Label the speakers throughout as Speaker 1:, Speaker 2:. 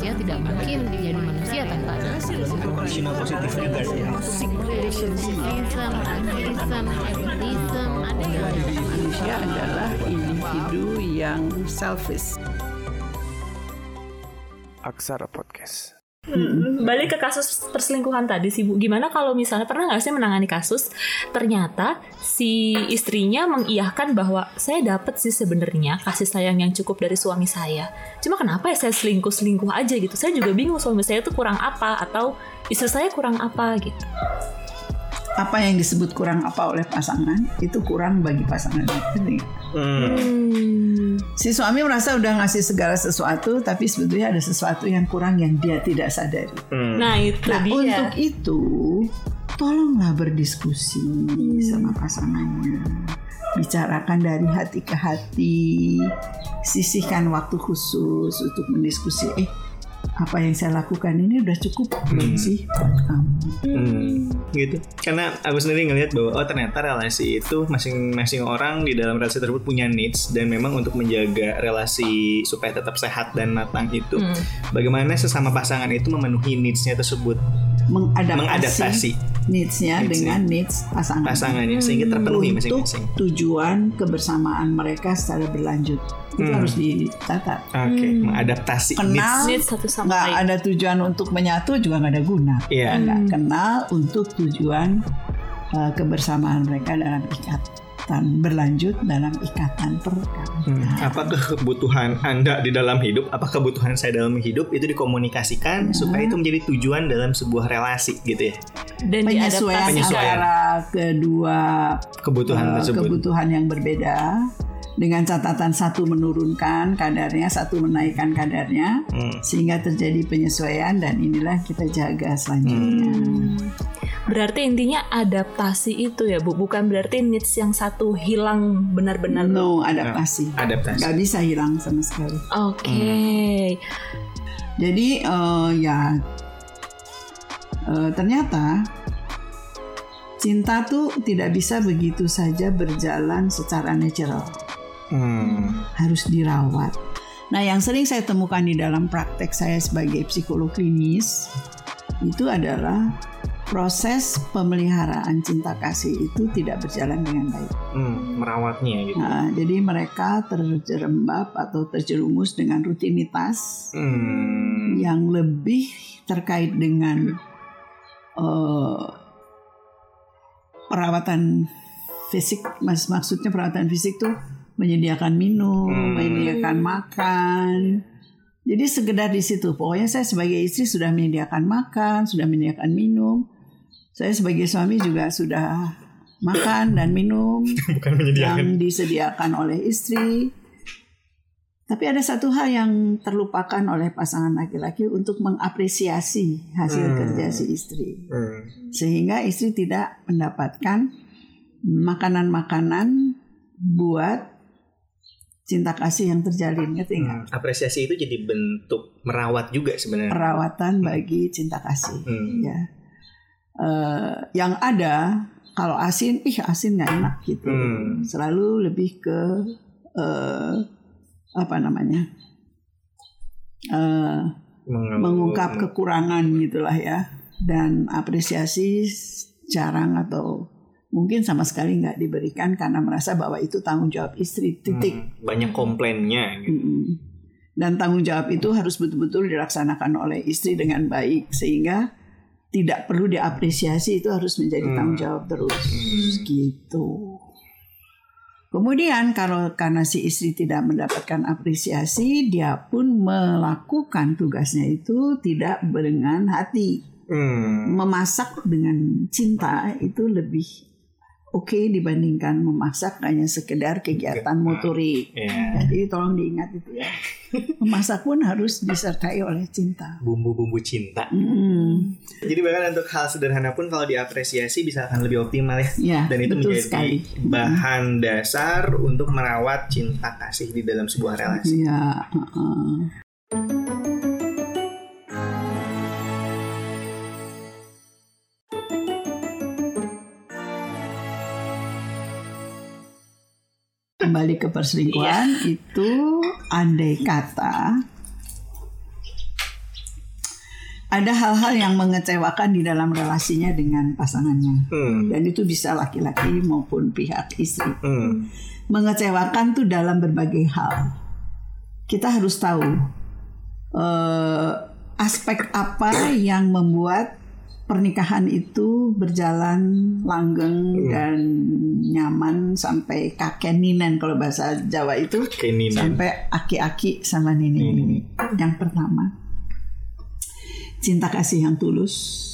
Speaker 1: manusia tidak mungkin jadi manusia tanpa ada
Speaker 2: Cina positif juga sih.
Speaker 1: Racism, atheism, atheism, ada yang
Speaker 3: Manusia adalah individu yang selfish.
Speaker 4: Aksara Podcast.
Speaker 5: Hmm, balik ke kasus perselingkuhan tadi sih Bu. Gimana kalau misalnya pernah nggak sih menangani kasus ternyata si istrinya mengiyahkan bahwa saya dapat sih sebenarnya kasih sayang yang cukup dari suami saya. Cuma kenapa ya saya selingkuh selingkuh aja gitu. Saya juga bingung suami saya tuh kurang apa atau istri saya kurang apa gitu.
Speaker 3: Apa yang disebut kurang apa oleh pasangan itu kurang bagi pasangan.
Speaker 2: Hmm.
Speaker 5: Hmm.
Speaker 3: Si suami merasa udah ngasih segala sesuatu, tapi sebetulnya ada sesuatu yang kurang yang dia tidak sadari.
Speaker 2: Hmm.
Speaker 5: Nah itu
Speaker 3: Nah,
Speaker 5: dia.
Speaker 3: untuk itu tolonglah berdiskusi sama pasangannya. Bicarakan dari hati ke hati, sisihkan waktu khusus untuk mendiskusi. Eh, apa yang saya lakukan ini udah cukup belum sih buat kamu?
Speaker 2: Hmm, gitu. Karena aku sendiri ngelihat bahwa oh ternyata relasi itu masing-masing orang di dalam relasi tersebut punya needs dan memang untuk menjaga relasi supaya tetap sehat dan matang itu
Speaker 5: Hmm.
Speaker 2: bagaimana sesama pasangan itu memenuhi needs-nya tersebut
Speaker 3: Mengadaptasi,
Speaker 2: mengadaptasi
Speaker 3: needs-nya
Speaker 2: Needs-nya.
Speaker 3: dengan needs pasangan.
Speaker 2: pasangannya sehingga terpenuhi
Speaker 3: untuk
Speaker 2: masing-masing.
Speaker 3: tujuan kebersamaan mereka secara berlanjut itu
Speaker 2: Hmm.
Speaker 3: harus ditata.
Speaker 2: Oke, mengadaptasi
Speaker 3: Kenal
Speaker 2: needs.
Speaker 5: Need satu sama
Speaker 3: nggak
Speaker 5: lain.
Speaker 3: ada tujuan untuk menyatu juga nggak ada guna.
Speaker 2: Iya.
Speaker 3: Nggak kenal untuk tujuan uh, kebersamaan mereka dalam ikatan berlanjut dalam ikatan perkawinan.
Speaker 2: Hmm, Apa kebutuhan Anda di dalam hidup? Apa kebutuhan saya dalam hidup itu dikomunikasikan supaya itu menjadi tujuan dalam sebuah relasi gitu ya.
Speaker 5: Dan
Speaker 3: Penyesuaian.
Speaker 2: Penyesuaian.
Speaker 3: antara kedua
Speaker 2: Kebutuhan
Speaker 3: uh,
Speaker 2: tersebut.
Speaker 3: kebutuhan yang berbeda dengan catatan satu menurunkan kadarnya, satu menaikkan kadarnya
Speaker 2: Hmm.
Speaker 3: sehingga terjadi penyesuaian dan inilah kita jaga selanjutnya.
Speaker 5: Berarti intinya adaptasi itu ya Bu, bukan berarti needs yang satu hilang benar-benar.
Speaker 3: No adaptasi.
Speaker 2: Adaptasi.
Speaker 3: Nggak bisa hilang sama sekali.
Speaker 5: Oke.
Speaker 3: Jadi eh, ya eh, ternyata cinta tuh tidak bisa begitu saja berjalan secara natural,
Speaker 2: Hmm.
Speaker 3: harus dirawat. Nah, yang sering saya temukan di dalam praktek saya sebagai psikolog klinis itu adalah proses pemeliharaan cinta kasih itu tidak berjalan dengan baik.
Speaker 2: Hmm, merawatnya gitu.
Speaker 3: Nah, jadi mereka terjerembab atau terjerumus dengan rutinitas
Speaker 2: Hmm.
Speaker 3: yang lebih terkait dengan eh, perawatan fisik mas maksudnya perawatan fisik tuh menyediakan minum
Speaker 2: Hmm.
Speaker 3: menyediakan makan jadi sekedar di situ pokoknya saya sebagai istri sudah menyediakan makan sudah menyediakan minum saya sebagai suami juga sudah makan dan minum
Speaker 2: Bukan menyediakan.
Speaker 3: yang disediakan oleh istri. Tapi ada satu hal yang terlupakan oleh pasangan laki-laki untuk mengapresiasi hasil
Speaker 2: Hmm.
Speaker 3: kerja si istri.
Speaker 2: Hmm.
Speaker 3: Sehingga istri tidak mendapatkan makanan-makanan buat cinta kasih yang terjalin. Ngerti nggak?
Speaker 2: Hmm. Apresiasi itu jadi bentuk merawat juga sebenarnya.
Speaker 3: Perawatan bagi cinta kasih.
Speaker 2: Hmm.
Speaker 3: Ya. Eh, yang ada kalau asin, ih asin nggak enak gitu.
Speaker 2: Hmm.
Speaker 3: Selalu lebih ke eh, apa namanya? Eh,
Speaker 2: Meng-
Speaker 3: mengungkap kekurangan gitulah ya dan apresiasi jarang atau mungkin sama sekali nggak diberikan karena merasa bahwa itu tanggung jawab istri titik
Speaker 2: Hmm, banyak komplainnya gitu.
Speaker 3: Dan tanggung jawab itu harus betul-betul dilaksanakan oleh istri dengan baik sehingga tidak perlu diapresiasi itu harus menjadi
Speaker 2: Hmm.
Speaker 3: tanggung jawab terus gitu kemudian kalau karena si istri tidak mendapatkan apresiasi dia pun melakukan tugasnya itu tidak dengan hati
Speaker 2: Hmm.
Speaker 3: memasak dengan cinta itu lebih oke dibandingkan memasak hanya sekedar kegiatan motorik
Speaker 2: Ya.
Speaker 3: jadi tolong diingat itu ya. Memasak pun harus disertai oleh cinta.
Speaker 2: Bumbu-bumbu cinta.
Speaker 3: Hmm,
Speaker 2: Jadi bahkan untuk hal sederhana pun kalau diapresiasi bisa akan lebih optimal ya.
Speaker 3: ya,
Speaker 2: Dan itu menjadi
Speaker 3: sekali.
Speaker 2: bahan dasar untuk merawat cinta kasih di dalam sebuah relasi.
Speaker 3: Ya, heeh. Kembali ke perselingkuhan itu andai kata ada hal-hal yang mengecewakan di dalam relasinya dengan pasangannya.
Speaker 2: Hmm.
Speaker 3: Dan itu bisa laki-laki maupun pihak istri.
Speaker 2: Hmm.
Speaker 3: Mengecewakan tuh dalam berbagai hal. Kita harus tahu eh, aspek apa yang membuat pernikahan itu berjalan langgeng dan nyaman sampai kakek ninen kalau bahasa Jawa itu sampai aki-aki sama nini-nini. Yang pertama, cinta kasih yang tulus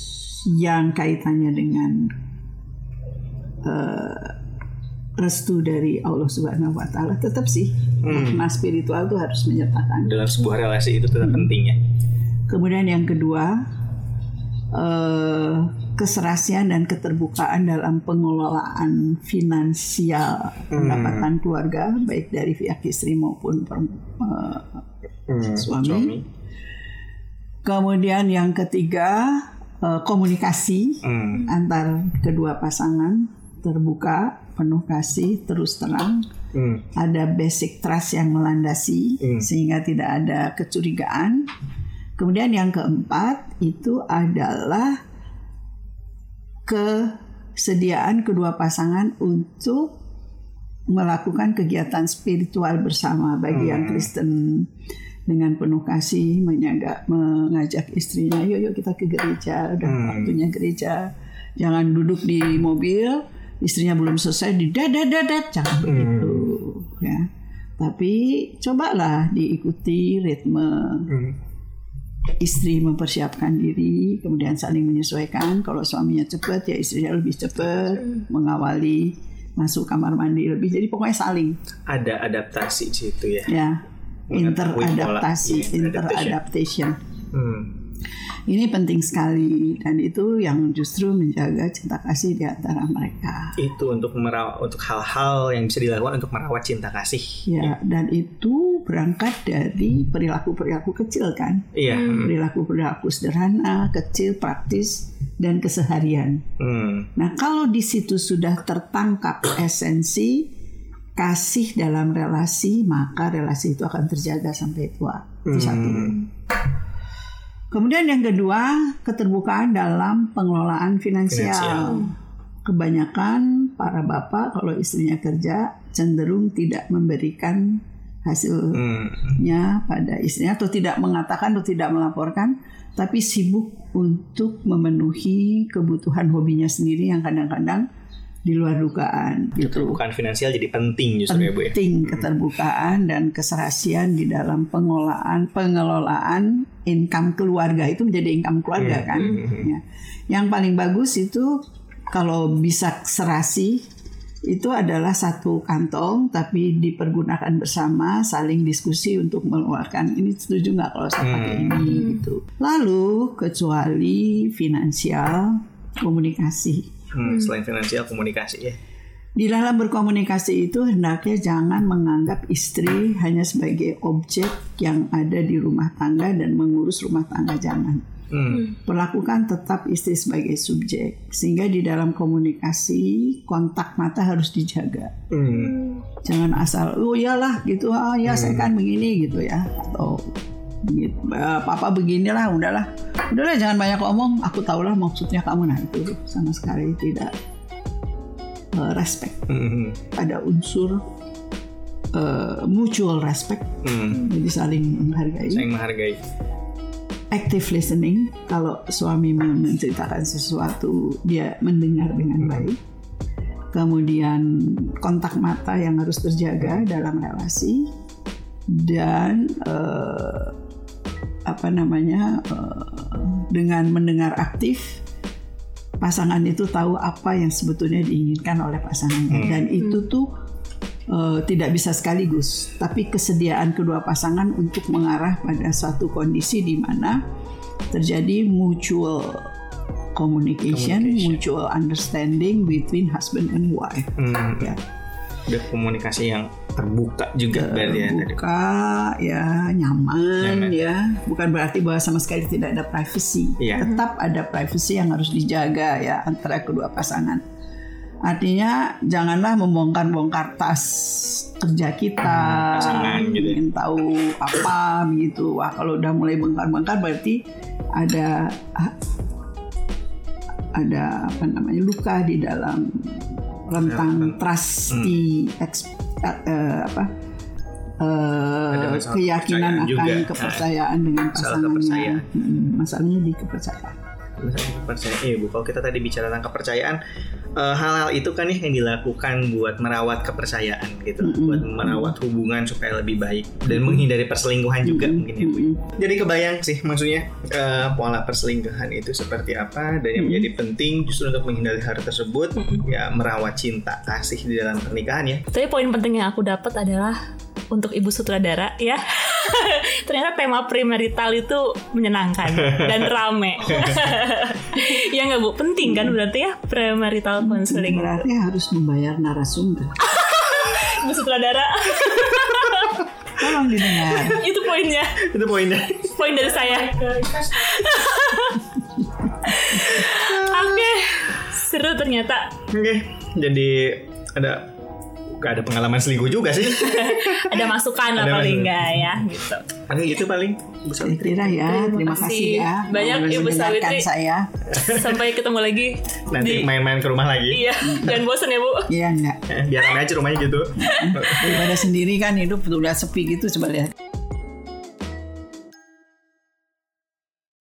Speaker 3: yang kaitannya dengan eh, restu dari Allah Subhanahu wa taala tetap sih makna spiritual itu harus menyertakan.
Speaker 2: Dalam sebuah relasi itu tetap penting ya.
Speaker 3: Kemudian yang kedua, eh, keserasian dan keterbukaan dalam pengelolaan finansial pendapatan keluarga baik dari pihak istri maupun per-
Speaker 2: Hmm.
Speaker 3: Suami.
Speaker 2: Suami.
Speaker 3: Kemudian yang ketiga, eh, komunikasi
Speaker 2: Hmm.
Speaker 3: antar kedua pasangan terbuka, penuh kasih, terus terang.
Speaker 2: Hmm.
Speaker 3: Ada basic trust yang melandasi
Speaker 2: Hmm.
Speaker 3: sehingga tidak ada kecurigaan. Kemudian yang keempat itu adalah kesediaan kedua pasangan untuk melakukan kegiatan spiritual bersama bagi yang Kristen dengan penuh kasih menyaga, mengajak istrinya yuk yuk kita ke gereja udah waktunya gereja. Jangan duduk di mobil istrinya belum selesai di dadat jangan begitu ya. Tapi cobalah diikuti ritme
Speaker 2: Hmm.
Speaker 3: Istri mempersiapkan diri kemudian saling menyesuaikan kalau suaminya cepat ya istrinya lebih cepat mengawali masuk kamar mandi lebih jadi pokoknya saling
Speaker 2: Ada adaptasi di situ ya.
Speaker 3: ya interadaptasi
Speaker 2: iya,
Speaker 3: interadaptation
Speaker 2: Hmm.
Speaker 3: ini penting sekali dan itu yang justru menjaga cinta kasih di antara mereka
Speaker 2: Itu untuk merawat untuk hal-hal yang bisa dilakukan untuk merawat cinta kasih.
Speaker 3: ya dan itu berangkat dari perilaku-perilaku kecil kan
Speaker 2: Iya. Hmm.
Speaker 3: perilaku-perilaku sederhana kecil praktis dan keseharian
Speaker 2: Hmm.
Speaker 3: Nah, kalau di situ sudah tertangkap esensi kasih dalam relasi, maka relasi itu akan terjaga sampai tua. Itu satu. Kemudian yang kedua, keterbukaan dalam pengelolaan finansial.
Speaker 2: Finansial.
Speaker 3: Kebanyakan para bapak kalau istrinya kerja cenderung tidak memberikan hasilnya
Speaker 2: Hmm.
Speaker 3: pada istrinya atau tidak mengatakan atau tidak melaporkan tapi sibuk untuk memenuhi kebutuhan hobinya sendiri yang kadang-kadang di luar dugaan gitu.
Speaker 2: Bukan finansial jadi penting justru ya bu ya.
Speaker 3: Penting keterbukaan dan keserasian di dalam pengelolaan pengelolaan income keluarga itu menjadi income keluarga kan. Ya. Yang paling bagus itu kalau bisa serasi itu adalah satu kantong tapi dipergunakan bersama saling diskusi untuk mengeluarkan ini setuju nggak kalau saya pakai ini? Gitu. Lalu kecuali finansial komunikasi.
Speaker 2: Hmm, Selain finansial komunikasi ya.
Speaker 3: di dalam berkomunikasi itu hendaknya jangan menganggap istri hanya sebagai objek yang ada di rumah tangga dan mengurus rumah tangga jangan
Speaker 2: Hmm.
Speaker 3: perlakukan tetap istri sebagai subjek sehingga di dalam komunikasi kontak mata harus dijaga
Speaker 2: Hmm.
Speaker 3: jangan asal oh iyalah gitu ah ya saya kan begini gitu ya atau gitu, "Eh, papa beginilah udahlah udahlah jangan banyak ngomong aku tahulah maksudnya kamu nah itu sama sekali tidak eh, respect
Speaker 2: Hmm.
Speaker 3: ada unsur eh, mutual respect
Speaker 2: Hmm.
Speaker 3: jadi saling menghargai
Speaker 2: Saya menghargai.
Speaker 3: Active listening kalau suami menceritakan sesuatu dia mendengar dengan baik. Kemudian kontak mata yang harus terjaga dalam relasi. Dan eh, apa namanya eh, dengan mendengar aktif pasangan itu tahu apa yang sebetulnya diinginkan oleh pasangannya dan itu tuh eh, tidak bisa sekaligus tapi kesediaan kedua pasangan untuk mengarah pada suatu kondisi di mana terjadi mutual communication,
Speaker 2: Communication.
Speaker 3: mutual understanding between husband and wife
Speaker 2: Hmm.
Speaker 3: ya
Speaker 2: Udah komunikasi yang terbuka juga berarti ya tadi.
Speaker 3: buka ya nyaman,
Speaker 2: Nyaman.
Speaker 3: ya bukan berarti bahwa sama sekali tidak ada privacy
Speaker 2: Iya.
Speaker 3: tetap ada privacy yang harus dijaga ya antara kedua pasangan Artinya janganlah membongkar-bongkar tas kerja kita,
Speaker 2: pasangan gitu ya.
Speaker 3: ingin tahu apa begitu. Wah kalau udah mulai bongkar-bongkar berarti ada ada apa namanya luka di dalam rentang trust
Speaker 2: Hmm.
Speaker 3: di eks- eh, apa eh,
Speaker 2: masalah
Speaker 3: keyakinan akan
Speaker 2: juga.
Speaker 3: kepercayaan dengan
Speaker 2: Masalah
Speaker 3: pasangannya.
Speaker 2: kepercayaan.
Speaker 3: Hmm, masalahnya di kepercayaan.
Speaker 2: Misalnya kepercayaan, iya bu. Kalau kita tadi bicara tentang kepercayaan, eh, hal-hal itu kan ya yang dilakukan buat merawat kepercayaan gitu,
Speaker 3: Mm-mm.
Speaker 2: buat merawat hubungan supaya lebih baik dan menghindari perselingkuhan juga
Speaker 3: Mm-mm,
Speaker 2: mungkin ya bu.
Speaker 3: mm-mm.
Speaker 2: Jadi kebayang sih maksudnya eh, pola perselingkuhan itu seperti apa dan yang
Speaker 3: Mm-mm.
Speaker 2: menjadi penting justru untuk menghindari hal tersebut ya merawat cinta kasih di dalam pernikahan ya.
Speaker 5: Tapi poin penting yang aku dapat adalah untuk ibu sutradara ya. Ternyata tema premarital itu menyenangkan dan rame. ya nggak bu, penting kan berarti ya premarital counseling.
Speaker 3: Berarti harus membayar narasumber.
Speaker 5: Ibu sutradara
Speaker 3: Tolong didengar.
Speaker 5: itu poinnya,
Speaker 2: Itu poinnya.
Speaker 5: poin dari saya. Oke, seru ternyata.
Speaker 2: Oke, jadi ada gak ada pengalaman selingkuh juga sih.
Speaker 5: Ada masukan lah paling enggak ya gitu.
Speaker 2: Gitu paling. Bu
Speaker 3: Saya
Speaker 2: Sawitri.
Speaker 3: kira ya,
Speaker 5: Terima
Speaker 3: terima
Speaker 5: kasih.
Speaker 3: kasih ya.
Speaker 5: Banyak Ibu Sawitri.
Speaker 3: saya.
Speaker 5: Sampai ketemu lagi
Speaker 2: Nanti main-main ke rumah lagi.
Speaker 5: Iya, jangan bosan ya Bu.
Speaker 3: Iya enggak.
Speaker 2: Eh, biar aja rumahnya gitu.
Speaker 3: Daripada sendiri kan hidup udah sepi gitu coba lihat.